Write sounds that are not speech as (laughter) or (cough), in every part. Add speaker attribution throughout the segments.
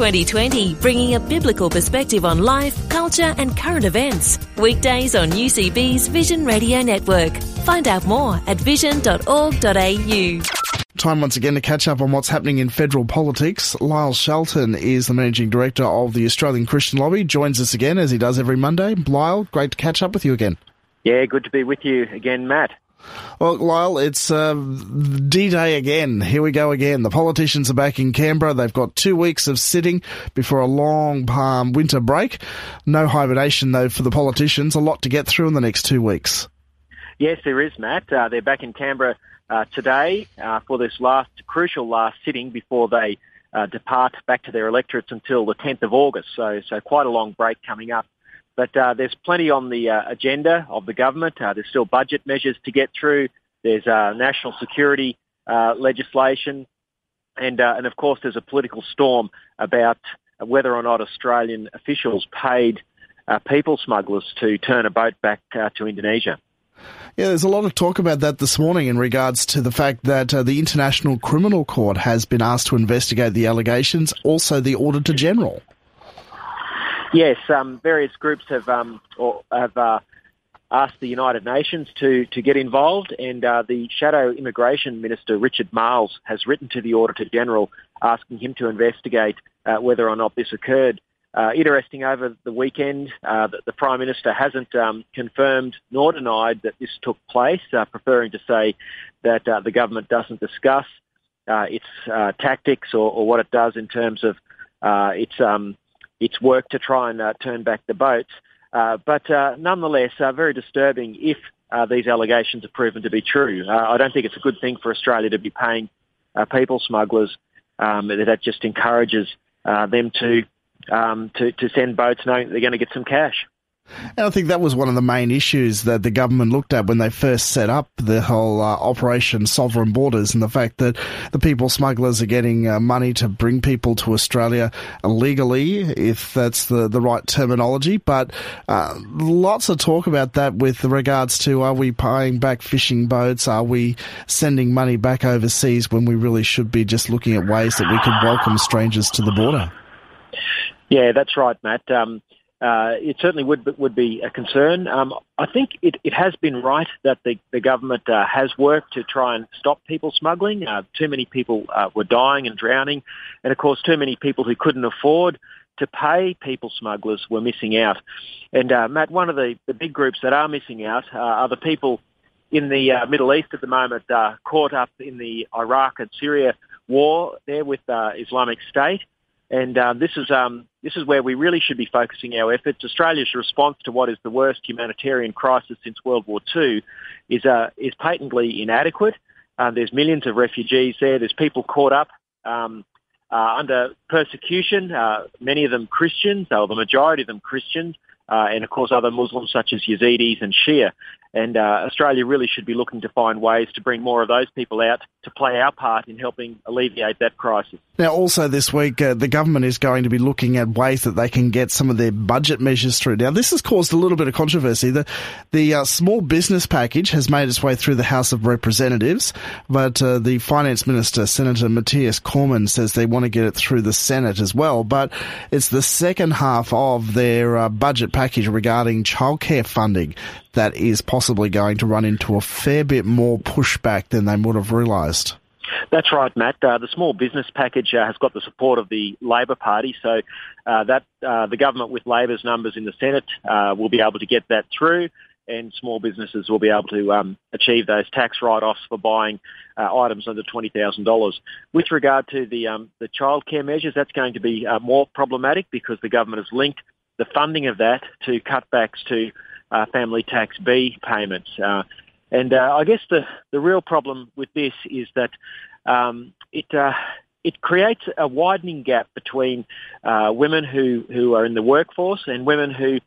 Speaker 1: 2020, bringing a biblical perspective on life, culture, and current events. Weekdays on UCB's Vision Radio Network. Find out more at vision.org.au.
Speaker 2: Time once again to catch up on what's happening in federal politics. Lyle Shelton is the managing director of the Australian Christian Lobby. Joins us again as he does every Monday. Lyle, great to catch up with you again.
Speaker 3: Yeah, good to be with you again, Matt.
Speaker 2: Well, Lyle, it's uh, D-Day again. Here we go again. The politicians are back in Canberra. They've got two weeks of sitting before a long winter break. No hibernation, though, for the politicians. A lot to get through in the next two weeks.
Speaker 3: Yes, there is, Matt. Uh, they're back in Canberra uh, today uh, for this last crucial last sitting before they uh, depart back to their electorates until the 10th of August. So, so quite a long break coming up. But uh, there's plenty on the uh, agenda of the government. Uh, there's still budget measures to get through. There's uh, national security uh, legislation, and uh, and of course there's a political storm about whether or not Australian officials paid people smugglers to turn a boat back to Indonesia.
Speaker 2: Yeah, there's a lot of talk about that this morning in regards to the fact that the International Criminal Court has been asked to investigate the allegations, also the Auditor General.
Speaker 3: Yes, um, various groups have um, or have uh, asked the United Nations to to get involved, and uh, the Shadow Immigration Minister Richard Marles has written to the Auditor General asking him to investigate uh, whether or not this occurred. Uh, interesting over the weekend uh, that the Prime Minister hasn't um, confirmed nor denied that this took place, uh, preferring to say that the government doesn't discuss its tactics or, or, what it does in terms of its um, its work to try and uh, turn back the boats. Uh, but uh, nonetheless, very disturbing if these allegations are proven to be true. I don't think it's a good thing for Australia to be paying people smugglers. Um, that just encourages them to, um, to to send boats knowing they're going to get some cash.
Speaker 2: And I think that was one of the main issues that the government looked at when they first set up the whole uh, Operation Sovereign Borders and the fact that the people smugglers are getting uh, money to bring people to Australia illegally, if that's the, the right terminology. But uh, lots of talk about that with regards to are we paying back fishing boats? Are we sending money back overseas when we really should be just looking at ways that we could welcome strangers to the border?
Speaker 3: Yeah, that's right, Matt. Um, uh, it certainly would would be a concern. Um, I think it, it has been right that the, the government uh, has worked to try and stop people smuggling. Uh, too many people uh, were dying and drowning, and of course, too many people who couldn't afford to pay people smugglers were missing out. And uh, Matt, one of the, the big groups that are missing out uh, are the people in the Middle East at the moment, caught up in the Iraq and Syria war there with Islamic State. And um, this is um, this is where we really should be focusing our efforts. Australia's response to what is the worst humanitarian crisis since World War II is uh, is patently inadequate. Uh, there's millions of refugees there. There's people caught up um, uh, under persecution. Uh, many of them Christians, or the majority of them Christians, uh, and of course other Muslims such as Yazidis and Shia. And uh, Australia really should be looking to find ways to bring more of those people out to play our part in helping alleviate that crisis.
Speaker 2: Now, also this week, uh, the government is going to be looking at ways that they can get some of their budget measures through. Now, this has caused a little bit of controversy. The, the uh, small business package has made its way through the House of Representatives, but uh, the Finance Minister, Senator Matthias Cormann, says they want to get it through the Senate as well. But it's the second half of their uh, budget package regarding childcare funding that is possibly going to run into a fair bit more pushback than they would have realised.
Speaker 3: That's right, Matt. Uh, the small business package uh, has got the support of the Labor Party, so uh, that uh, the government with Labor's numbers in the Senate uh, will be able to get that through, and small businesses will be able to um, achieve those tax write-offs for buying uh, items under twenty thousand dollars. With regard to the um, the childcare measures, that's going to be more problematic because the government has linked the funding of that to cutbacks to uh, family tax B payments. Uh, and uh, I guess the, the real problem with this is that um, it uh, it creates a widening gap between uh, women who, who are in the workforce and women who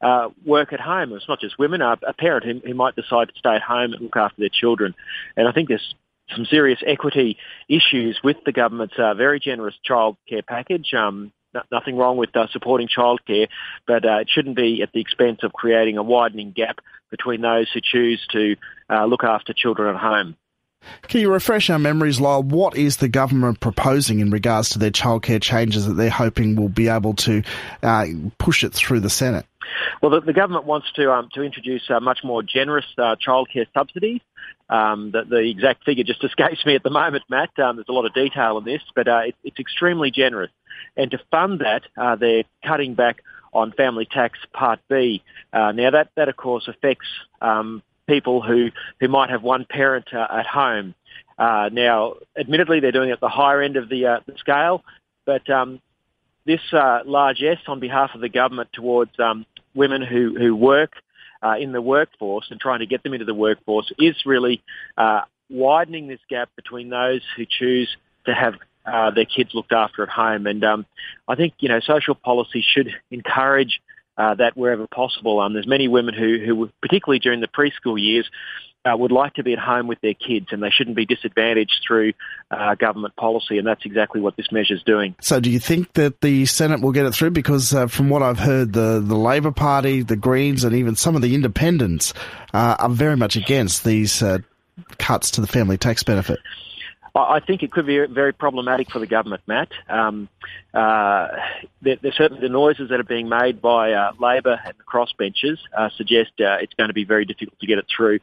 Speaker 3: uh, work at home. It's not just women, uh, a parent who, who might decide to stay at home and look after their children. And I think there's some serious equity issues with the government's uh, very generous childcare package. Um, nothing wrong with uh, supporting childcare, but uh, it shouldn't be at the expense of creating a widening gap between those who choose to uh, look after children at home.
Speaker 2: Can you refresh our memories, Lyle? What is the government proposing in regards to their childcare changes that they're hoping will be able to uh, push it through the Senate?
Speaker 3: Well, the, the government wants to um, to introduce uh, much more generous uh, childcare subsidies. Um, the, the, exact figure just (laughs) escapes me at the moment, Matt. Um, there's a lot of detail on this, but uh, it, it's extremely generous. And to fund that, uh, they're cutting back on family tax Part B. Uh, now, that, that of course affects um, people who, who might have one parent uh, at home. Uh, now, admittedly, they're doing it at the higher end of the, uh, the scale, but um, this uh, largesse on behalf of the government towards um, women who, who work uh, in the workforce and trying to get them into the workforce is really uh, widening this gap between those who choose to have uh, their kids looked after at home. And um, I think you know social policy should encourage uh, that wherever possible. Um, there's many women who, who, particularly during the preschool years, uh, would like to be at home with their kids and they shouldn't be disadvantaged through uh, government policy and that's exactly what this measure is doing.
Speaker 2: So do you think that the Senate will get it through? Because uh, from what I've heard, the, the Labor Party, the Greens and even some of the independents uh, are very much against these uh, cuts to the family tax benefit.
Speaker 3: I think it could be very problematic for the government, Matt. Um, uh, there's certainly the noises that are being made by uh, Labor and the crossbenchers uh, suggest uh, it's going to be very difficult to get it through.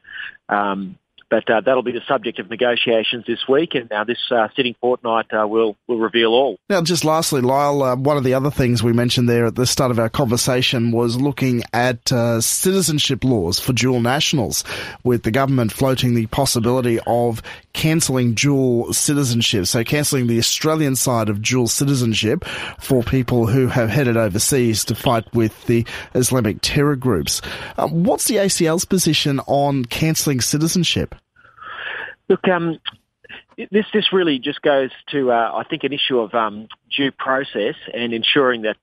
Speaker 3: Um, but uh, that'll be the subject of negotiations this week, and now this uh, sitting fortnight uh, will will reveal all.
Speaker 2: Now, just lastly, Lyle, uh, one of the other things we mentioned there at the start of our conversation was looking at uh, citizenship laws for dual nationals, with the government floating the possibility of cancelling dual citizenship, so cancelling the Australian side of dual citizenship for people who have headed overseas to fight with the Islamic terror groups. Uh, what's the ACL's position on cancelling citizenship?
Speaker 3: Look, um, this this really just goes to uh, I think an issue of um, due process and ensuring that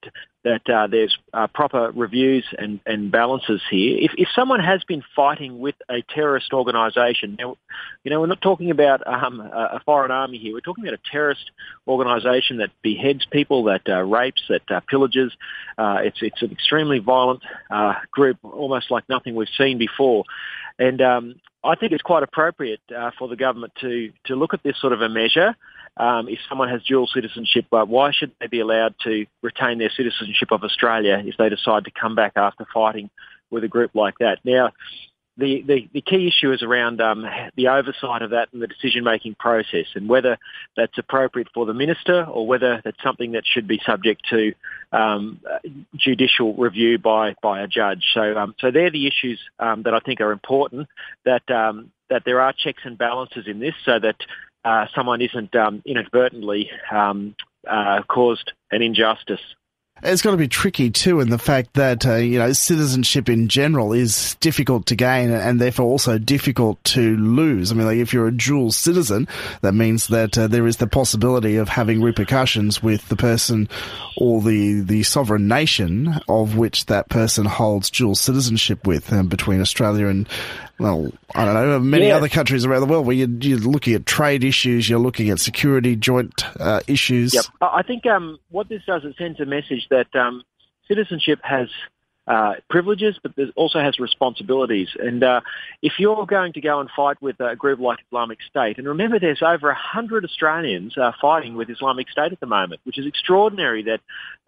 Speaker 3: that uh, there's uh, proper reviews and, and balances here. If, if someone has been fighting with a terrorist organisation, now, you know, we're not talking about um, a foreign army here. We're talking about a terrorist organisation that beheads people, that uh, rapes, that uh, pillages. Uh, it's it's an extremely violent group, almost like nothing we've seen before. And um, I think it's quite appropriate uh, for the government to to look at this sort of a measure. Um, if someone has dual citizenship, uh, why should they be allowed to retain their citizenship of Australia if they decide to come back after fighting with a group like that? Now, the, the, the key issue is around um, the oversight of that and the decision-making process and whether that's appropriate for the minister or whether that's something that should be subject to um, judicial review by, by a judge. So, um, so they're the issues um, that I think are important, that, um, that there are checks and balances in this so that uh, someone isn't um, inadvertently uh, caused an injustice.
Speaker 2: It's got to be tricky too, in the fact that uh, you know citizenship in general is difficult to gain and therefore also difficult to lose. I mean, like if you're a dual citizen, that means that uh, there is the possibility of having repercussions with the person or the the sovereign nation of which that person holds dual citizenship with, um, between Australia and well, I don't know, many yeah. other countries around the world where you're, you're, looking at trade issues, you're looking at security joint uh, issues.
Speaker 3: Yep. I think um, what this does, it sends a message that um, citizenship has uh, privileges, but it also has responsibilities. And uh, if you're going to go and fight with a group like Islamic State, and remember there's over 100 Australians uh, fighting with Islamic State at the moment, which is extraordinary that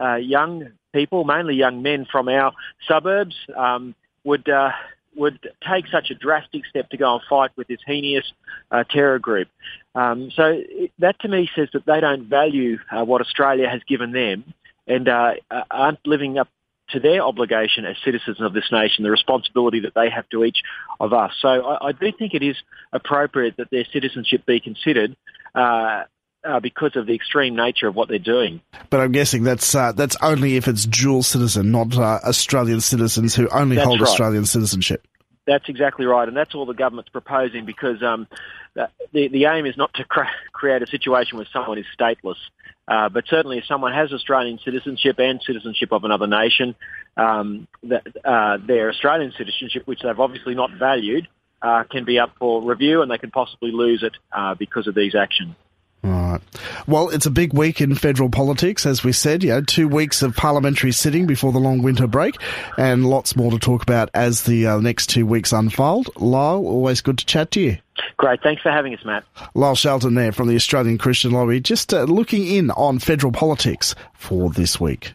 Speaker 3: uh, young people, mainly young men from our suburbs, um, would uh, would take such a drastic step to go and fight with this heinous uh, terror group. Um, so that to me says that they don't value uh, what Australia has given them and uh, aren't living up to their obligation as citizens of this nation, the responsibility that they have to each of us. So I, I do think it is appropriate that their citizenship be considered. Uh, uh, because of the extreme nature of what they're doing.
Speaker 2: But I'm guessing that's uh, that's only if it's dual citizen, not uh, Australian citizens who only
Speaker 3: that's
Speaker 2: hold
Speaker 3: right.
Speaker 2: Australian citizenship.
Speaker 3: That's exactly right, and that's all the government's proposing because um, the the aim is not to cre- create a situation where someone is stateless, uh, but certainly if someone has Australian citizenship and citizenship of another nation, um, that, uh, their Australian citizenship, which they've obviously not valued, uh, can be up for review, and they can possibly lose it uh, because of these actions.
Speaker 2: Right. Well, it's a big week in federal politics, as we said. You know, two weeks of parliamentary sitting before the long winter break, and lots more to talk about as the uh, next two weeks unfold. Lyle, always good to chat to you.
Speaker 3: Great. Thanks for having us, Matt.
Speaker 2: Lyle Shelton there from the Australian Christian Lobby, just uh, looking in on federal politics for this week.